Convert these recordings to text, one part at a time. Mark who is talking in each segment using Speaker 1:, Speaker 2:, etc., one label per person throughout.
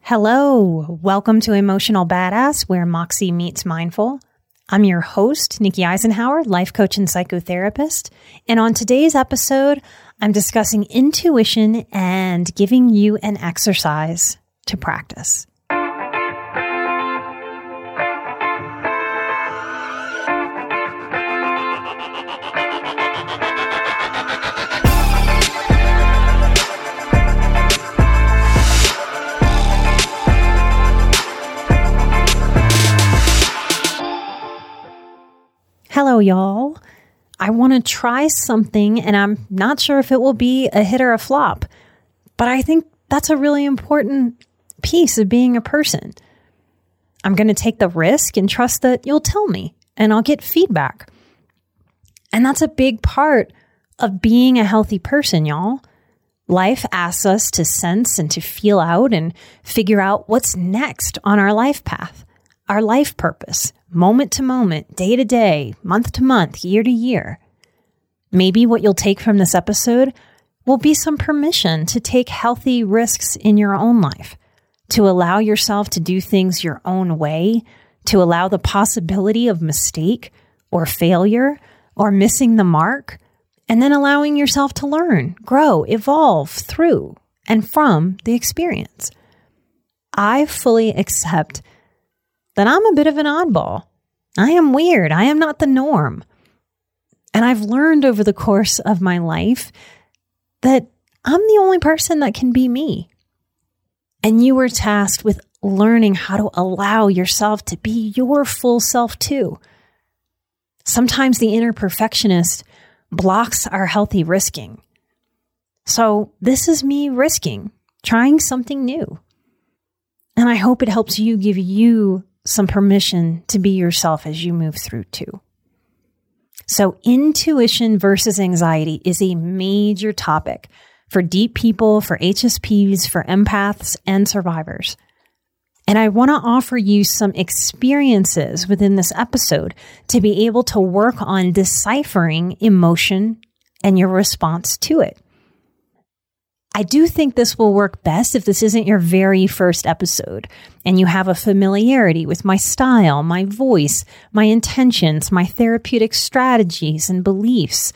Speaker 1: Hello, welcome to Emotional Badass, where Moxie meets mindful. I'm your host, Nikki Eisenhauer, life coach and psychotherapist. And on today's episode, I'm discussing intuition and giving you an exercise to practice. Y'all. I want to try something and I'm not sure if it will be a hit or a flop, but I think that's a really important piece of being a person. I'm going to take the risk and trust that you'll tell me and I'll get feedback. And that's a big part of being a healthy person, y'all. Life asks us to sense and to feel out and figure out what's next on our life path, our life purpose, moment to moment, day to day, month to month, year to year. Maybe what you'll take from this episode will be some permission to take healthy risks in your own life, to allow yourself to do things your own way, to allow the possibility of mistake or failure or missing the mark, and then allowing yourself to learn, grow, evolve through and from the experience. I fully accept that I'm a bit of an oddball. I am weird. I am not the norm. And I've learned over the course of my life that I'm the only person that can be me. And you were tasked with learning how to allow yourself to be your full self too. Sometimes the inner perfectionist blocks our healthy risking. So this is me risking, trying something new. And I hope it helps you give you some permission to be yourself as you move through too. So, intuition versus anxiety is a major topic for deep people, for HSPs, for empaths, and survivors. And I want to offer you some experiences within this episode to be able to work on deciphering emotion and your response to it. I do think this will work best if this isn't your very first episode and you have a familiarity with my style, my voice, my intentions, my therapeutic strategies and beliefs.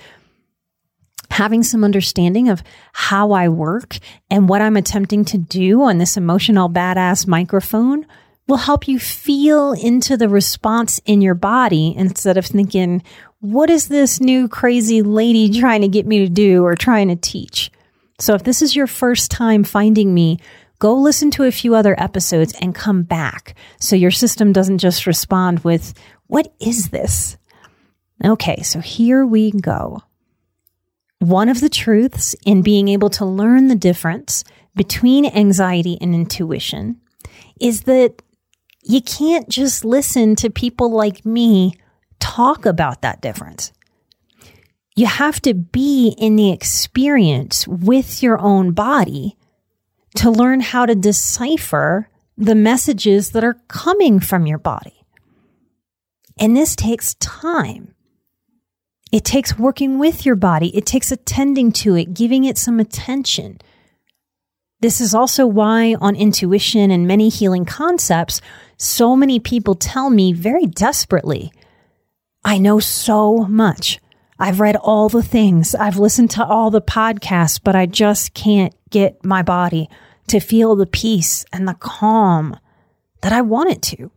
Speaker 1: Having some understanding of how I work and what I'm attempting to do on this emotional badass microphone will help you feel into the response in your body instead of thinking, what is this new crazy lady trying to get me to do or trying to teach? So if this is your first time finding me, go listen to a few other episodes and come back so your system doesn't just respond with, What is this? Okay, so here we go. One of the truths in being able to learn the difference between anxiety and intuition is that you can't just listen to people like me talk about that difference you have to be in the experience with your own body to learn how to decipher the messages that are coming from your body. And this takes time. It takes working with your body. It takes attending to it, giving it some attention. This is also why on intuition and many healing concepts, so many people tell me very desperately, I know so much. I've read all the things. I've listened to all the podcasts, but I just can't get my body to feel the peace and the calm that I want it to.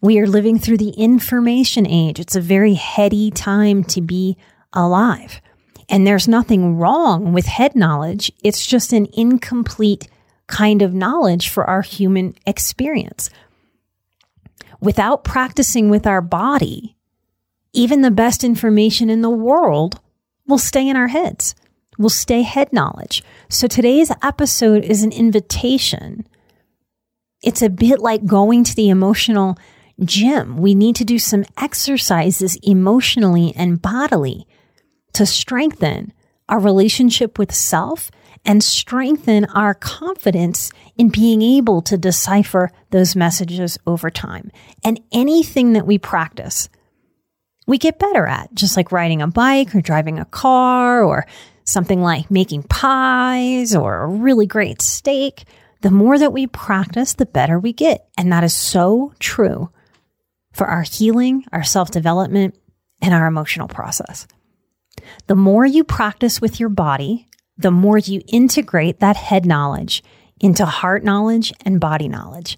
Speaker 1: We are living through the information age. It's a very heady time to be alive. And there's nothing wrong with head knowledge. It's just an incomplete kind of knowledge for our human experience. Without practicing with our body, even the best information in the world will stay in our heads, will stay head knowledge. So today's episode is an invitation. It's a bit like going to the emotional gym. We need to do some exercises emotionally and bodily to strengthen our relationship with self and strengthen our confidence in being able to decipher those messages over time. And anything that we practice, we get better at, just like riding a bike or driving a car or something like making pies or a really great steak. The more that we practice, the better we get. And that is so true for our healing, our self development, and our emotional process. The more you practice with your body, the more you integrate that head knowledge into heart knowledge and body knowledge.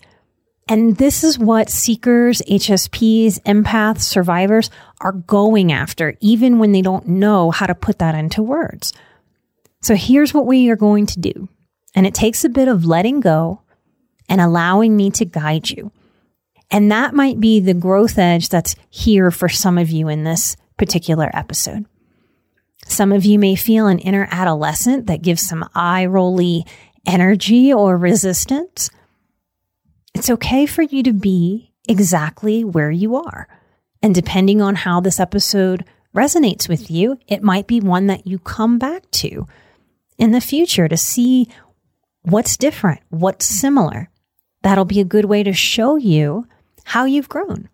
Speaker 1: And this is what seekers, HSPs, empaths, survivors are going after, even when they don't know how to put that into words. So here's what we are going to do. And it takes a bit of letting go and allowing me to guide you. And that might be the growth edge that's here for some of you in this particular episode. Some of you may feel an inner adolescent that gives some eye rolly energy or resistance. It's okay for you to be exactly where you are. And depending on how this episode resonates with you, it might be one that you come back to in the future to see what's different, what's similar. That'll be a good way to show you how you've grown.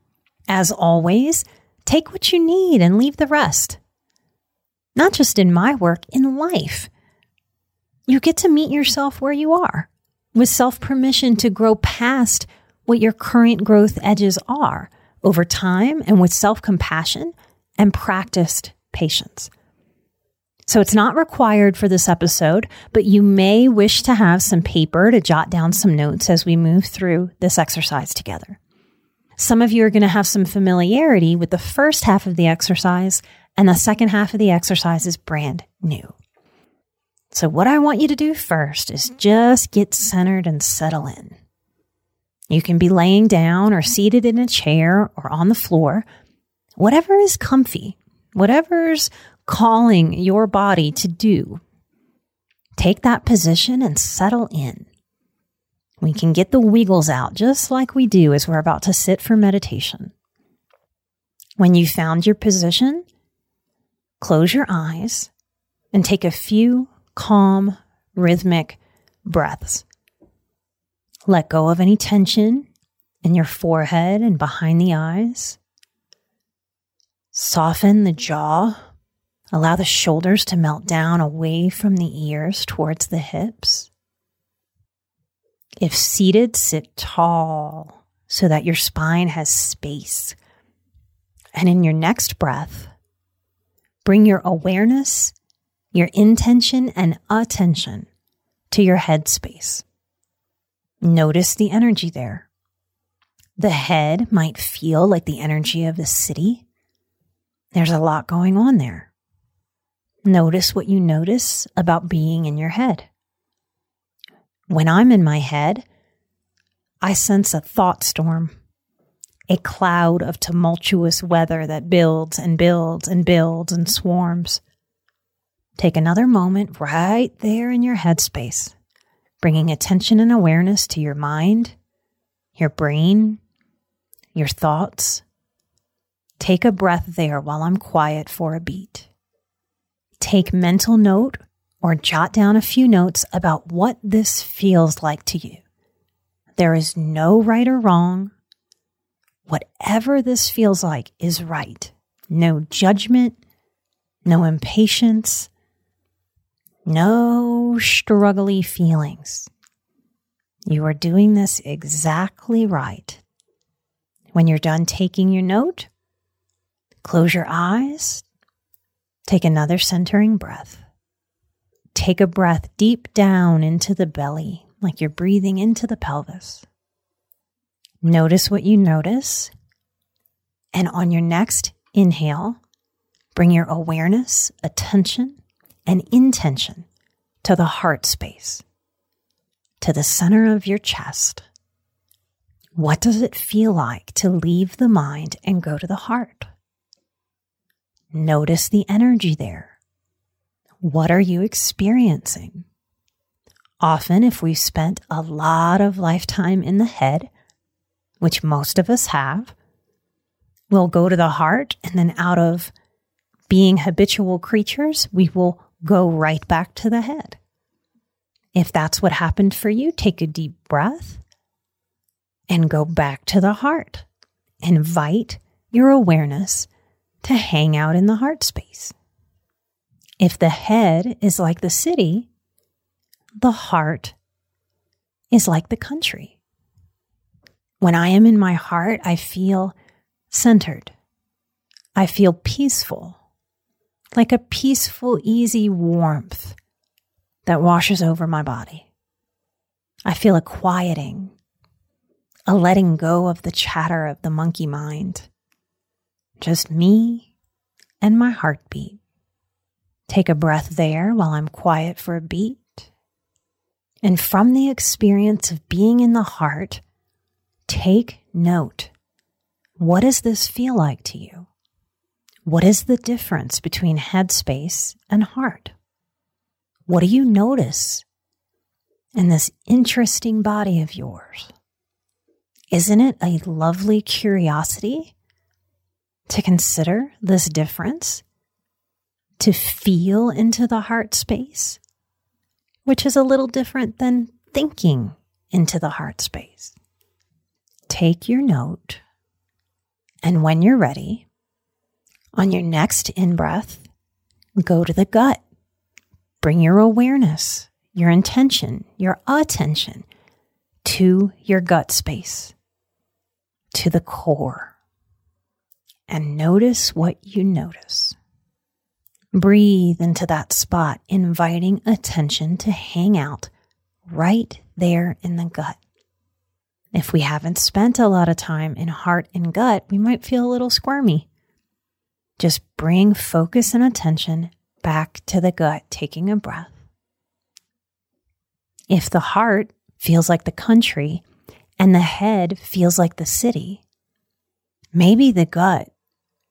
Speaker 1: As always, take what you need and leave the rest not just in my work, in life. You get to meet yourself where you are with self permission to grow past what your current growth edges are over time and with self compassion and practiced patience. So it's not required for this episode, but you may wish to have some paper to jot down some notes as we move through this exercise together. Some of you are going to have some familiarity with the first half of the exercise and the second half of the exercise is brand new. So, what I want you to do first is just get centered and settle in. You can be laying down or seated in a chair or on the floor, whatever is comfy, whatever's calling your body to do. Take that position and settle in. We can get the wiggles out just like we do as we're about to sit for meditation. When you found your position, close your eyes and take a few calm, rhythmic breaths. Let go of any tension in your forehead and behind the eyes. Soften the jaw. Allow the shoulders to melt down away from the ears towards the hips. If seated, sit tall so that your spine has space. And in your next breath, Bring your awareness, your intention, and attention to your head space. Notice the energy there. The head might feel like the energy of the city. There's a lot going on there. Notice what you notice about being in your head. When I'm in my head, I sense a thought storm a cloud of tumultuous weather that builds and builds and builds and swarms. Take another moment right there in your headspace, bringing attention and awareness to your mind, your brain, your thoughts. Take a breath there while I'm quiet for a beat. Take mental note or jot down a few notes about what this feels like to you. There is no right or wrong whatever this feels like is right. No judgment, no impatience, no struggly feelings. You are doing this exactly right. When you're done taking your note, close your eyes Take another centering breath. Take a breath deep down into the belly, like you're breathing into the pelvis. Notice what you notice. And on your next inhale, bring your awareness, attention, and intention to the heart space, to the center of your chest. What does it feel like to leave the mind and go to the heart? Notice the energy there. What are you experiencing? Often, if we've spent a lot of lifetime in the head, which most of us have, we'll go to the heart and then out of being habitual creatures, we will go right back to the head. If that's what happened for you, take a deep breath and go back to the heart. Invite your awareness to hang out in the heart space. If the head is like the city, the heart is like the country. When I am in my heart, I feel centered. I feel peaceful, like a peaceful, easy warmth that washes over my body. I feel a quieting a letting go of the chatter of the monkey mind. Just me and my heartbeat. Take a breath there while I'm quiet for a beat. And from the experience of being in the heart, take note. What does this feel like to you? What is the difference between headspace and heart? What do you notice in this interesting body of yours? Isn't it a lovely curiosity to consider this difference? To feel into the heart space, which is a little different than thinking into the heart space. Take your note, and when you're ready, on your next in breath, go to the gut. Bring your awareness, your intention, your attention to your gut space to the core and notice what you notice. Breathe into that spot, inviting attention to hang out right there in the gut. If we haven't spent a lot of time in heart and gut, we might feel a little squirmy. Just bring focus and attention back to the gut, taking a breath. If the heart feels like the country and the head feels like the city. Maybe the gut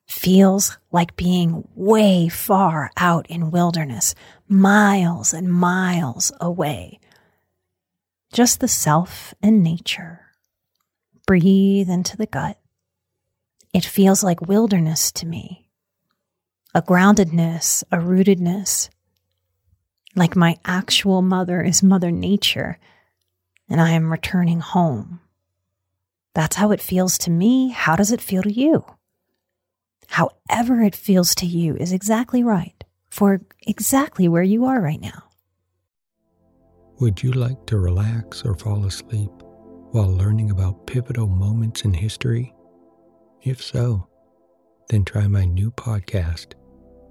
Speaker 1: feels like being way far out in wilderness, miles and miles away. Just the self and nature. Breathe into the gut. It feels like wilderness to me. A groundedness, a rootedness. Like my actual mother is Mother Nature and I am returning home. That's how it feels to me. How does it feel to you? However, it feels to you is exactly right for exactly where you are right now.
Speaker 2: Would you like to relax or fall asleep while learning about pivotal moments in history? If so, then try my new podcast,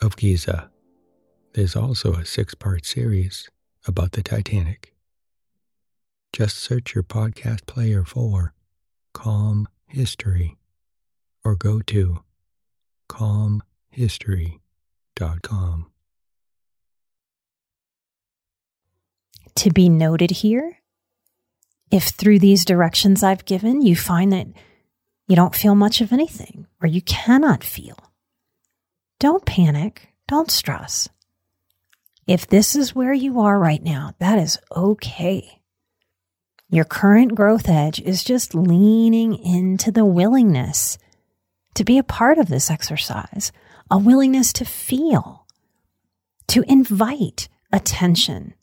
Speaker 2: of Giza. There's also a six part series about the Titanic. Just search your podcast player for Calm History or go to calmhistory.com.
Speaker 1: To be noted here, if through these directions I've given you find that you don't feel much of anything or you cannot feel, don't panic, don't stress. If this is where you are right now, that is okay. Your current growth edge is just leaning into the willingness to be a part of this exercise, a willingness to feel, to invite attention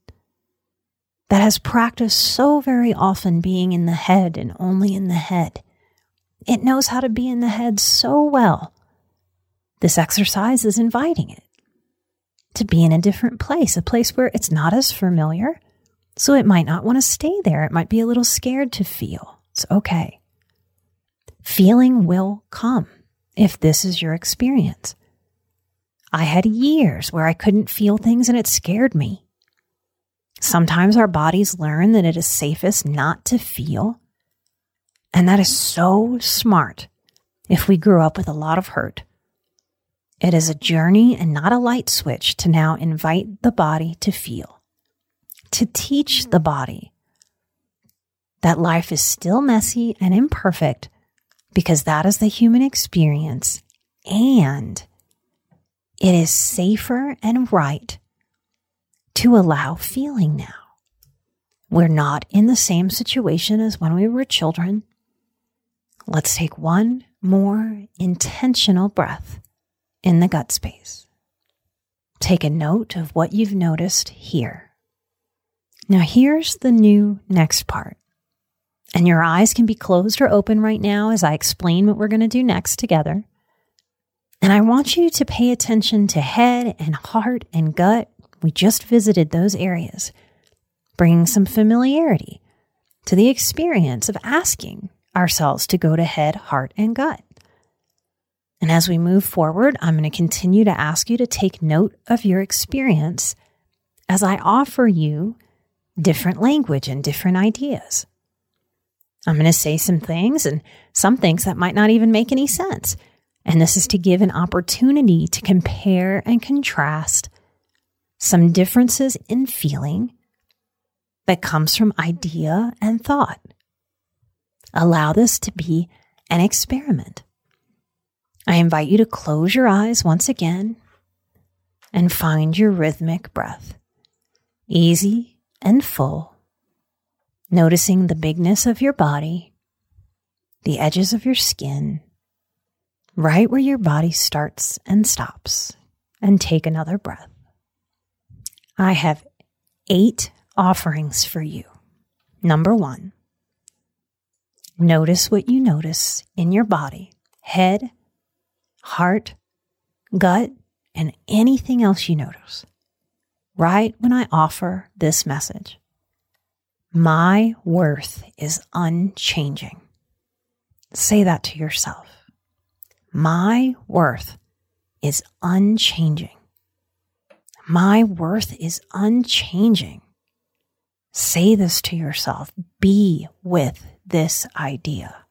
Speaker 1: that has practiced so very often being in the head and only in the head. It knows how to be in the head so well. This exercise is inviting it to be in a different place, a place where it's not as familiar. So it might not want to stay there. It might be a little scared to feel. It's okay. Feeling will come if this is your experience. I had years where I couldn't feel things and it scared me. Sometimes our bodies learn that it is safest not to feel. And that is so smart if we grew up with a lot of hurt. It is a journey and not a light switch to now invite the body to feel, to teach hmm. the body that life is still messy and imperfect because that is the human experience and it is safer and right to allow feeling now. We're not in the same situation as when we were children. Let's take one more intentional breath in the gut space. Take a note of what you've noticed here. Now, here's the new next part. And your eyes can be closed or open right now as I explain what we're going to do next together. And I want you to pay attention to head and heart and gut. We just visited those areas, bringing some familiarity to the experience of asking ourselves to go to head, heart, and gut. And as we move forward, I'm going to continue to ask you to take note of your experience as I offer you different language and different ideas. I'm going to say some things and some things that might not even make any sense. And this is to give an opportunity to compare and contrast some differences in feeling that comes from idea and thought. Allow this to be an experiment. I invite you to close your eyes once again and find your rhythmic breath, easy and full, noticing the bigness of your body, the edges of your skin, right where your body starts and stops, and take another breath. I have eight offerings for you. Number one, notice what you notice in your body, head, heart, gut, and anything else you notice right when I offer this message. My worth is unchanging. Say that to yourself. My worth is unchanging. My worth is unchanging. Say this to yourself. Be with this idea.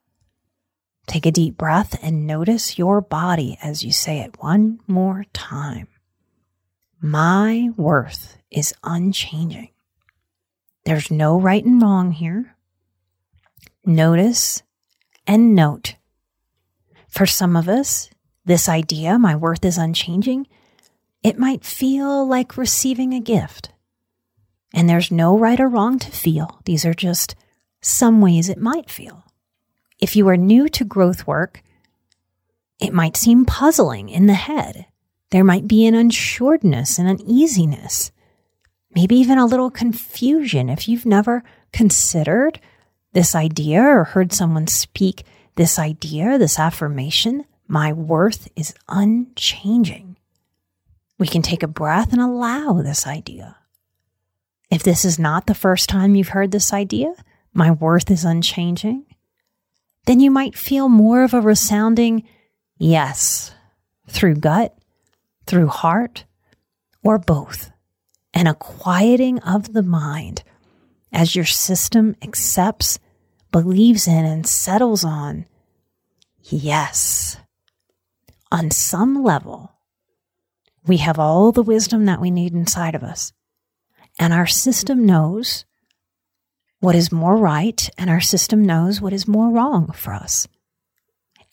Speaker 1: Take a deep breath and notice your body as you say it one more time. My worth is unchanging. There's no right and wrong here. Notice and note. For some of us, this idea, my worth is unchanging, it might feel like receiving a gift. And there's no right or wrong to feel. These are just some ways it might feel. If you are new to growth work, it might seem puzzling in the head. There might be an unsureness and uneasiness, maybe even a little confusion if you've never considered this idea or heard someone speak this idea, this affirmation. My worth is unchanging. We can take a breath and allow this idea. If this is not the first time you've heard this idea, my worth is unchanging, then you might feel more of a resounding yes through gut, through heart, or both, and a quieting of the mind as your system accepts, believes in, and settles on yes. On some level, we have all the wisdom that we need inside of us, and our system knows what is more right, and our system knows what is more wrong for us.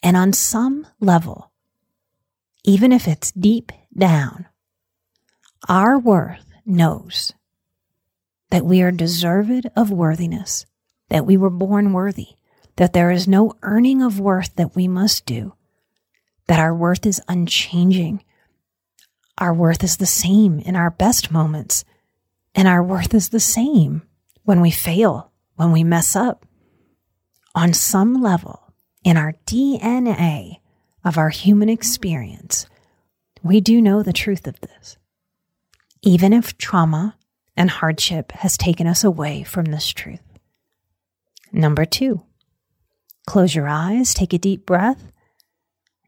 Speaker 1: And on some level, even if it's deep down, our worth knows that we are deserved of worthiness, that we were born worthy, that there is no earning of worth that we must do, that our worth is unchanging, our worth is the same in our best moments, and our worth is the same when we fail, when we mess up. On some level, in our DNA of our human experience, we do know the truth of this. Even if trauma and hardship has taken us away from this truth. Number two, close your eyes, take a deep breath,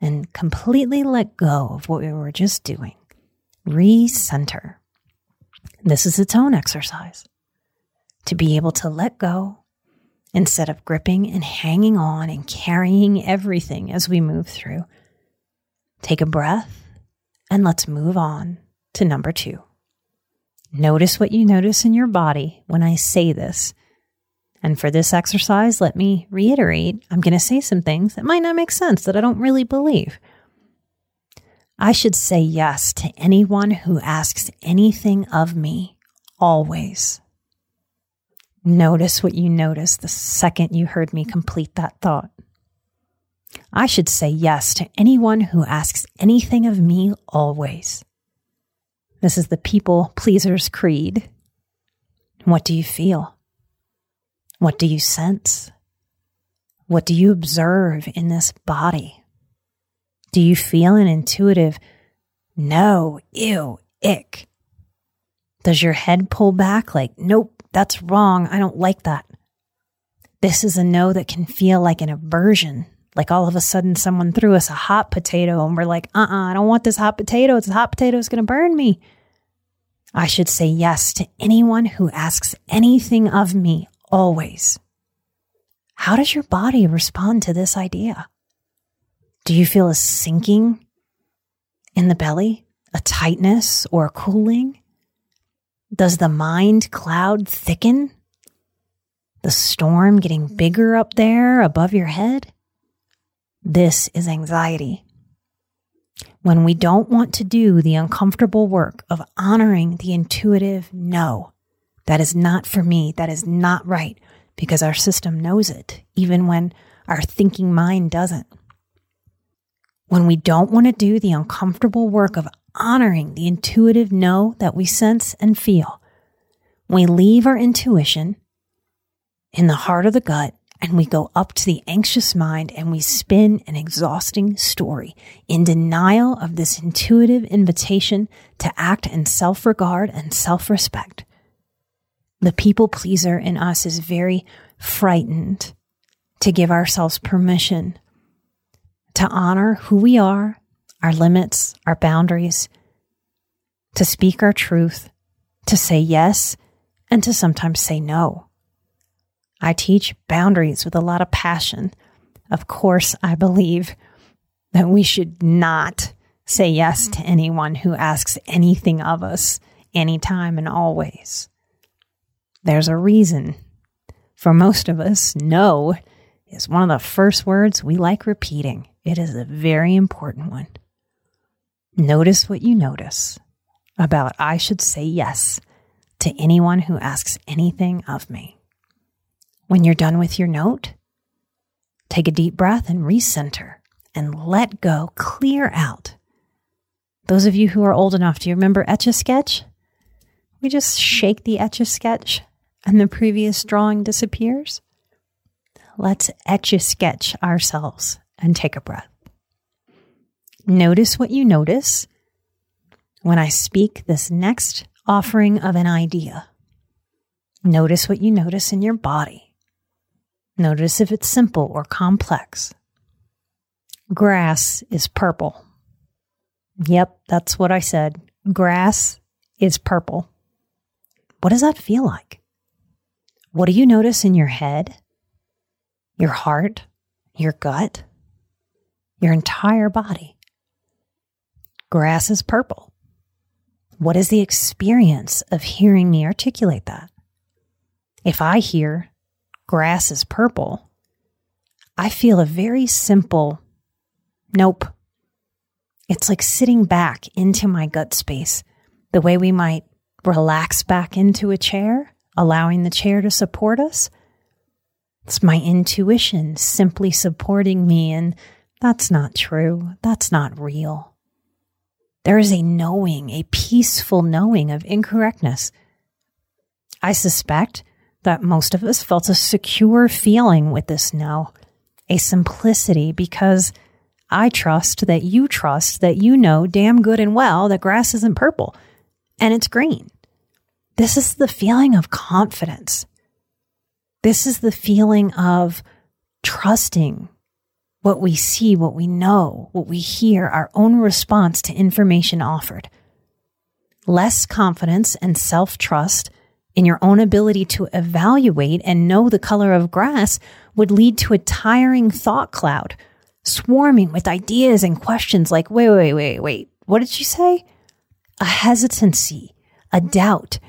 Speaker 1: and completely let go of what we were just doing. Recenter. This is its own exercise to be able to let go instead of gripping and hanging on and carrying everything as we move through. Take a breath and let's move on to number two. Notice what you notice in your body when I say this. And for this exercise, let me reiterate I'm going to say some things that might not make sense that I don't really believe. I should say yes to anyone who asks anything of me, always. Notice what you notice the second you heard me complete that thought. I should say yes to anyone who asks anything of me always. This is the people pleasers creed. What do you feel? What do you sense? What do you observe in this body? Do you feel an intuitive no, ew, ick? Does your head pull back like, nope, that's wrong, I don't like that? This is a no that can feel like an aversion, like all of a sudden someone threw us a hot potato and we're like, uh uh I don't want this hot potato. This hot potato is going to burn me. I should say yes to anyone who asks anything of me always. How does your body respond to this idea? Do you feel a sinking in the belly, a tightness or a cooling? Does the mind cloud thicken? The storm getting bigger up there above your head? This is anxiety. When we don't want to do the uncomfortable work of honoring the intuitive no, that is not for me, that is not right, because our system knows it, even when our thinking mind doesn't. When we don't want to do the uncomfortable work of honoring the intuitive no that we sense and feel, we leave our intuition in the heart of the gut and we go up to the anxious mind and we spin an exhausting story in denial of this intuitive invitation to act in self regard and self respect. The people pleaser in us is very frightened to give ourselves permission to honor who we are, our limits, our boundaries, to speak our truth, to say yes, and to sometimes say no. I teach boundaries with a lot of passion. Of course, I believe that we should not say yes to mm-hmm. anyone who asks anything of us anytime and always. There's a reason. For most of us, no is one of the first words we like repeating. It is a very important one. Notice what you notice about I should say yes to anyone who asks anything of me. When you're done with your note, take a deep breath and recenter and let go, clear out. Those of you who are old enough, do you remember Etch a Sketch? We just shake the Etch a Sketch and the previous drawing disappears. Let's etch a sketch ourselves and take a breath. Notice what you notice when I speak this next offering of an idea. Notice what you notice in your body. Notice if it's simple or complex. Grass is purple. Yep, that's what I said. Grass is purple. What does that feel like? What do you notice in your head, your heart, your gut, your entire body? Grass is purple. What is the experience of hearing me articulate that? If I hear grass is purple, I feel a very simple nope. It's like sitting back into my gut space, the way we might relax back into a chair, allowing the chair to support us. It's my intuition simply supporting me, and that's not true. That's not real. There is a knowing, a peaceful knowing of incorrectness. I suspect that most of us felt a secure feeling with this now, a simplicity because I trust that you trust that you know damn good and well that grass isn't purple and it's green. This is the feeling of confidence. This is the feeling of trusting what we see, what we know, what we hear, our own response to information offered. Less confidence and self trust in your own ability to evaluate and know the color of grass would lead to a tiring thought cloud, swarming with ideas and questions like, wait, wait, wait, wait, what did she say? A hesitancy, a doubt.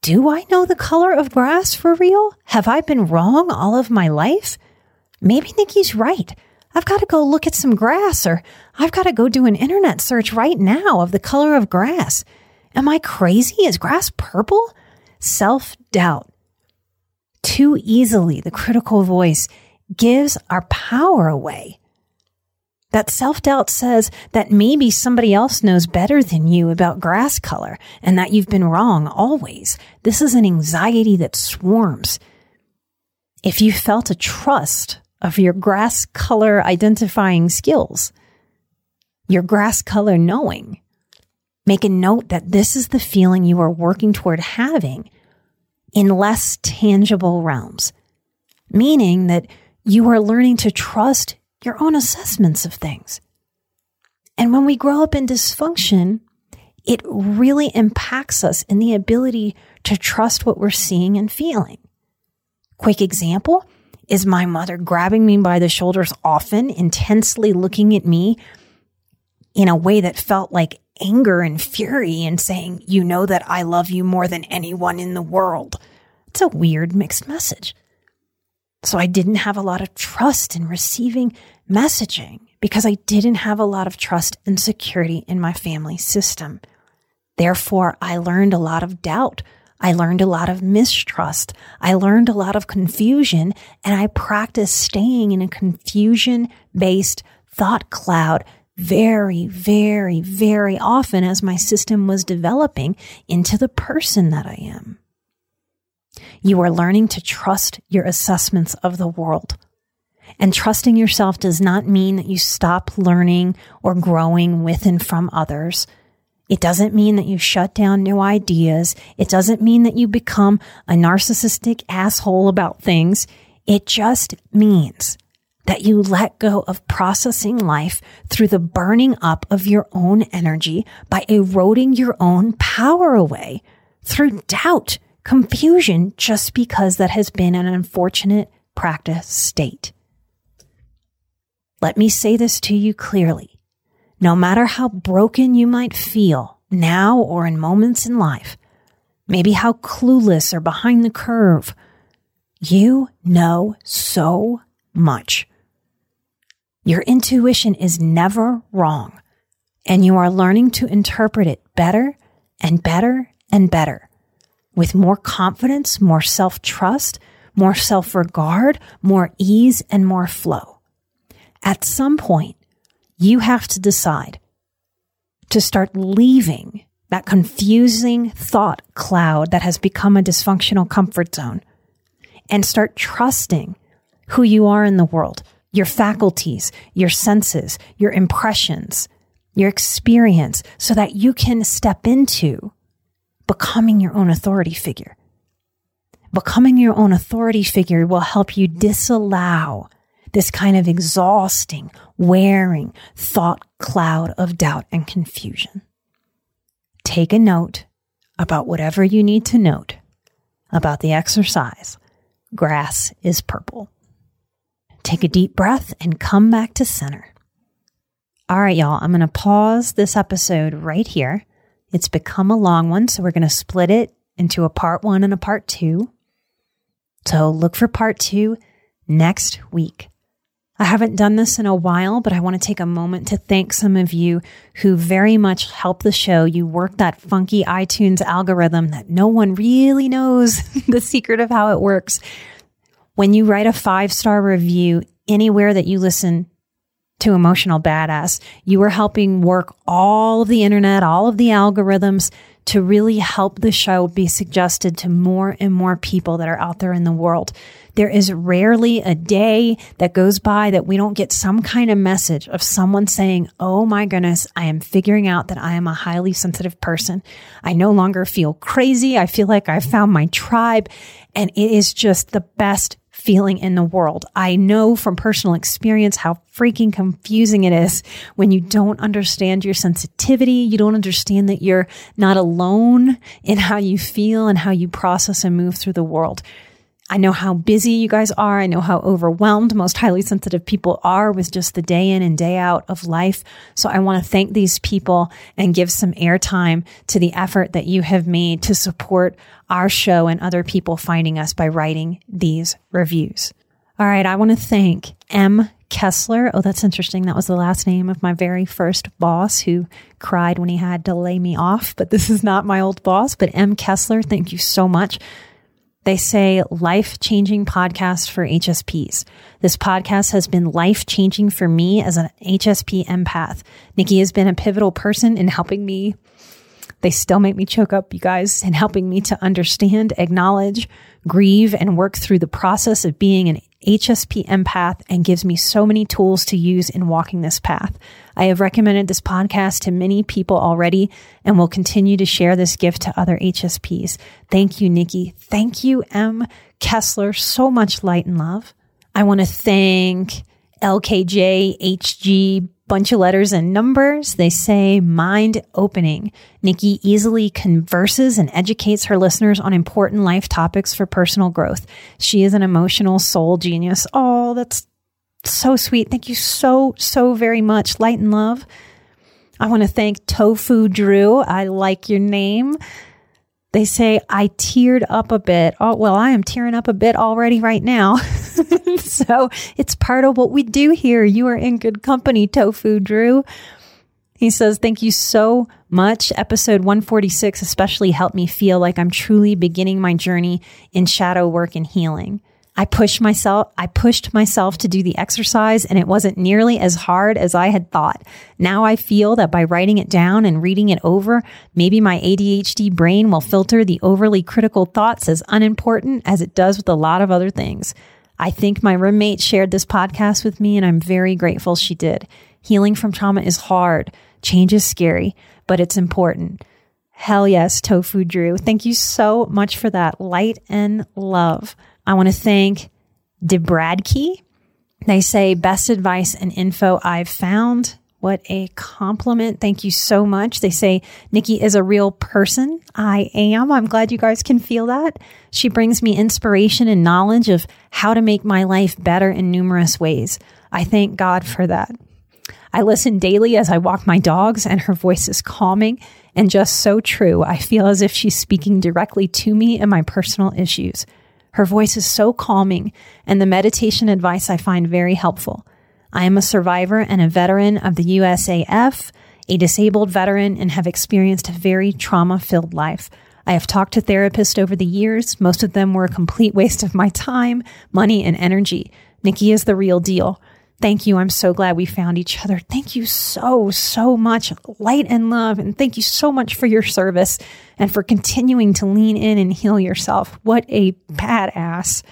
Speaker 1: Do I know the color of grass for real? Have I been wrong all of my life? Maybe Nikki's right. I've got to go look at some grass or I've got to go do an internet search right now of the color of grass. Am I crazy? Is grass purple? Self doubt. Too easily, the critical voice gives our power away. That self doubt says that maybe somebody else knows better than you about grass color and that you've been wrong always. This is an anxiety that swarms. If you felt a trust of your grass color identifying skills, your grass color knowing. Make a note that this is the feeling you are working toward having in less tangible realms, meaning that you are learning to trust your own assessments of things. And when we grow up in dysfunction, it really impacts us in the ability to trust what we're seeing and feeling. Quick example is my mother grabbing me by the shoulders often, intensely looking at me in a way that felt like anger and fury and saying, You know that I love you more than anyone in the world. It's a weird mixed message. So I didn't have a lot of trust in receiving messaging because I didn't have a lot of trust and security in my family system. Therefore, I learned a lot of doubt I learned a lot of mistrust. I learned a lot of confusion and I practiced staying in a confusion based thought cloud very, very, very often as my system was developing into the person that I am. You are learning to trust your assessments of the world. And trusting yourself does not mean that you stop learning or growing with and from others. It doesn't mean that you shut down new ideas. It doesn't mean that you become a narcissistic asshole about things. It just means that you let go of processing life through the burning up of your own energy by eroding your own power away through doubt, confusion, just because that has been an unfortunate practice state. Let me say this to you clearly. No matter how broken you might feel now or in moments in life, maybe how clueless or behind the curve, you know so much. Your intuition is never wrong, and you are learning to interpret it better and better and better with more confidence, more self trust, more self regard, more ease, and more flow. At some point, you have to decide to start leaving that confusing thought cloud that has become a dysfunctional comfort zone and start trusting who you are in the world, your faculties, your senses, your impressions, your experience, so that you can step into becoming your own authority figure. Becoming your own authority figure will help you disallow this kind of exhausting, wearing thought cloud of doubt and confusion. Take a note about whatever you need to note about the exercise. Grass is purple. Take a deep breath and come back to center. All right, y'all, I'm going to pause this episode right here. It's become a long one, so we're going to split it into a part one and a part two. So look for part two next week. I haven't done this in a while, but I want to take a moment to thank some of you who very much help the show. You work that funky iTunes algorithm that no one really knows the secret of how it works. When you write a five star review anywhere that you listen to Emotional Badass. You are helping work all of the internet, all of the algorithms to really help the show be suggested to more and more people that are out there in the world. There is rarely a day that goes by that we don't get some kind of message of someone saying, Oh my goodness, I am figuring out that I am a highly sensitive person. I no longer feel crazy. I feel like I've found my tribe. And it is just the best feeling in the world. I know from personal experience how freaking confusing it is when you don't understand your sensitivity. You don't understand that you're not alone in how you feel and how you process and move through the world. I know how busy you guys are. I know how overwhelmed most highly sensitive people are with just the day in and day out of life. So I want to thank these people and give some airtime to the effort that you have made to support our show and other people finding us by writing these reviews. All right. I want to thank M. Kessler. Oh, that's interesting. That was the last name of my very first boss who cried when he had to lay me off, but this is not my old boss, but M. Kessler. Thank you so much they say life changing podcast for HSPs. This podcast has been life changing for me as an HSP empath. Nikki has been a pivotal person in helping me. They still make me choke up, you guys, in helping me to understand, acknowledge, grieve, and work through the process of being an HSP empath and gives me so many tools to use in walking this path. I have recommended this podcast to many people already and will continue to share this gift to other HSPs. Thank you, Nikki. Thank you, M. Kessler. So much light and love. I want to thank LKJ, HG, bunch of letters and numbers. They say mind opening. Nikki easily converses and educates her listeners on important life topics for personal growth. She is an emotional soul genius. Oh, that's so sweet. Thank you so, so very much. Light and love. I want to thank Tofu Drew. I like your name. They say I teared up a bit. Oh, well, I am tearing up a bit already right now. so it's part of what we do here. You are in good company, Tofu Drew. He says, Thank you so much. Episode 146 especially helped me feel like I'm truly beginning my journey in shadow work and healing. I pushed myself, I pushed myself to do the exercise and it wasn't nearly as hard as I had thought. Now I feel that by writing it down and reading it over, maybe my ADHD brain will filter the overly critical thoughts as unimportant as it does with a lot of other things. I think my roommate shared this podcast with me and I'm very grateful she did. Healing from trauma is hard. Change is scary, but it's important. Hell yes, Tofu Drew. Thank you so much for that light and love. I want to thank DeBradkey. They say best advice and info I've found. What a compliment. Thank you so much. They say Nikki is a real person. I am. I'm glad you guys can feel that. She brings me inspiration and knowledge of how to make my life better in numerous ways. I thank God for that. I listen daily as I walk my dogs and her voice is calming and just so true. I feel as if she's speaking directly to me and my personal issues. Her voice is so calming, and the meditation advice I find very helpful. I am a survivor and a veteran of the USAF, a disabled veteran, and have experienced a very trauma filled life. I have talked to therapists over the years. Most of them were a complete waste of my time, money, and energy. Nikki is the real deal. Thank you. I'm so glad we found each other. Thank you so, so much. Light and love. And thank you so much for your service and for continuing to lean in and heal yourself. What a badass.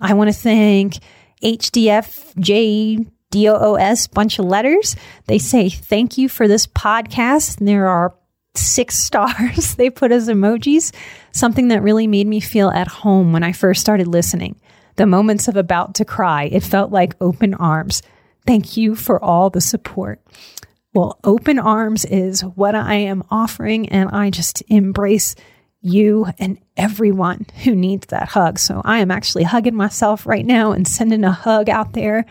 Speaker 1: I want to thank HDFJ DOOS bunch of letters. They say thank you for this podcast. And there are six stars they put as emojis, something that really made me feel at home when I first started listening the moments of about to cry, it felt like open arms. Thank you for all the support. Well, open arms is what I am offering, and I just embrace you and everyone who needs that hug. So I am actually hugging myself right now and sending a hug out there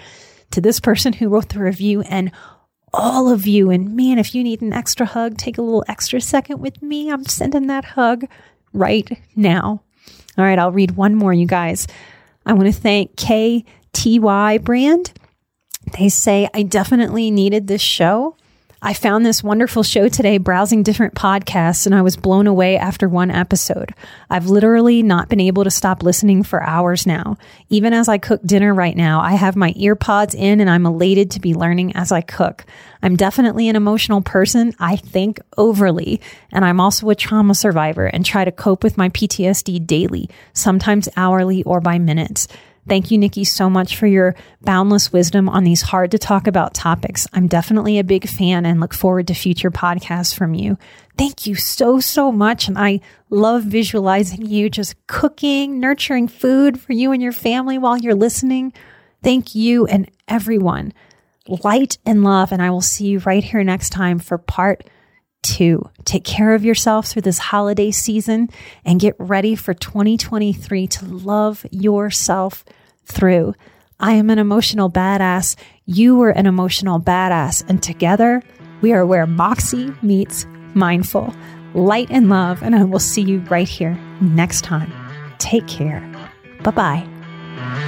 Speaker 1: to this person who wrote the review and all of you. And man, if you need an extra hug, take a little extra second with me. I'm sending that hug right now. All right, I'll read one more, you guys. I want to thank KTY Brand. They say, I definitely needed this show. I found this wonderful show today browsing different podcasts and I was blown away after one episode. I've literally not been able to stop listening for hours now. Even as I cook dinner right now, I have my earpods in and I'm elated to be learning as I cook. I'm definitely an emotional person. I think overly. And I'm also a trauma survivor and try to cope with my PTSD daily, sometimes hourly or by minutes. Thank you, Nikki, so much for your boundless wisdom on these hard to talk about topics. I'm definitely a big fan and look forward to future podcasts from you. Thank you so, so much. And I love visualizing you just cooking, nurturing food for you and your family while you're listening. Thank you and everyone. Light and love. And I will see you right here next time for part two. Take care of yourself through this holiday season and get ready for 2023 to love yourself through. I am an emotional badass. You were an emotional badass. And together we are where Moxie meets mindful, light and love. And I will see you right here next time. Take care. Bye bye.